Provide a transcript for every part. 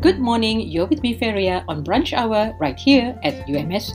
Good morning, you're with me, Feria, on Brunch Hour right here at UMS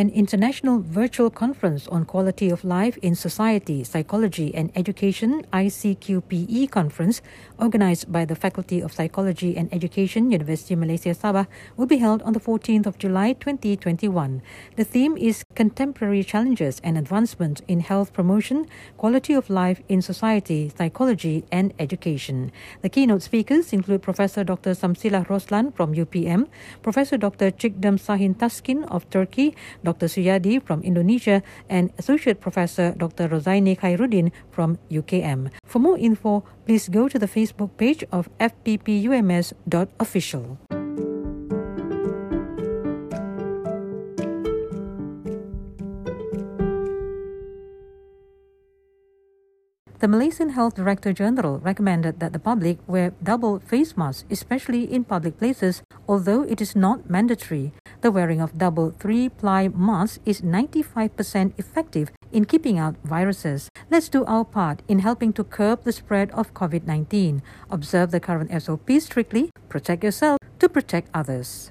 An international virtual conference on quality of life in society, psychology and education ICQPE conference organized by the Faculty of Psychology and Education University of Malaysia Sabah will be held on the 14th of July 2021. The theme is contemporary challenges and advancement in health promotion, quality of life in society, psychology and education. The keynote speakers include Professor Dr. Samsilah Roslan from UPM, Professor Dr. Chikdam Sahin Taskin of Turkey, Dr. Suyadi from Indonesia, and Associate Professor Dr. Rozaini Khairuddin from UKM. For more info, please go to the Facebook page of fppums.official. The Malaysian Health Director General recommended that the public wear double face masks, especially in public places, although it is not mandatory. The wearing of double three ply masks is 95% effective in keeping out viruses. Let's do our part in helping to curb the spread of COVID 19. Observe the current SOP strictly, protect yourself to protect others.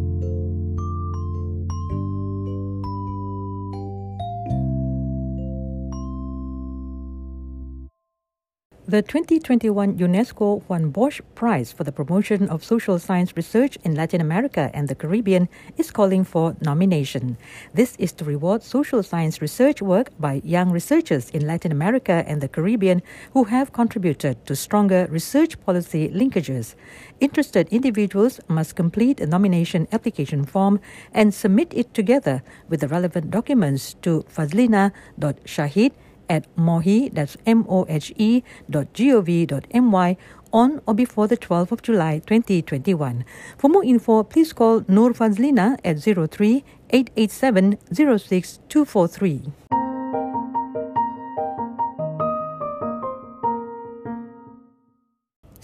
The 2021 UNESCO Juan Bosch Prize for the Promotion of Social Science Research in Latin America and the Caribbean is calling for nomination. This is to reward social science research work by young researchers in Latin America and the Caribbean who have contributed to stronger research policy linkages. Interested individuals must complete a nomination application form and submit it together with the relevant documents to fazlina.shahid at mohe, that's M-O-H-E dot G-O-V dot M-Y on or before the 12th of July 2021. For more info, please call Nur Fazlina at 03 887 06243.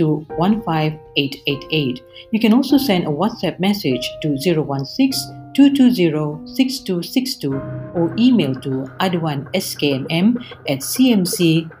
to 15888. You can also send a WhatsApp message to 016 220 6262 or email to aduanskmm at mcmc.gov.my.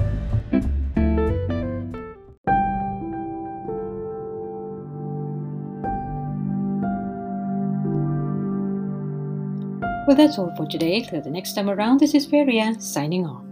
Well, that's all for today. Till the next time around, this is Feria signing off.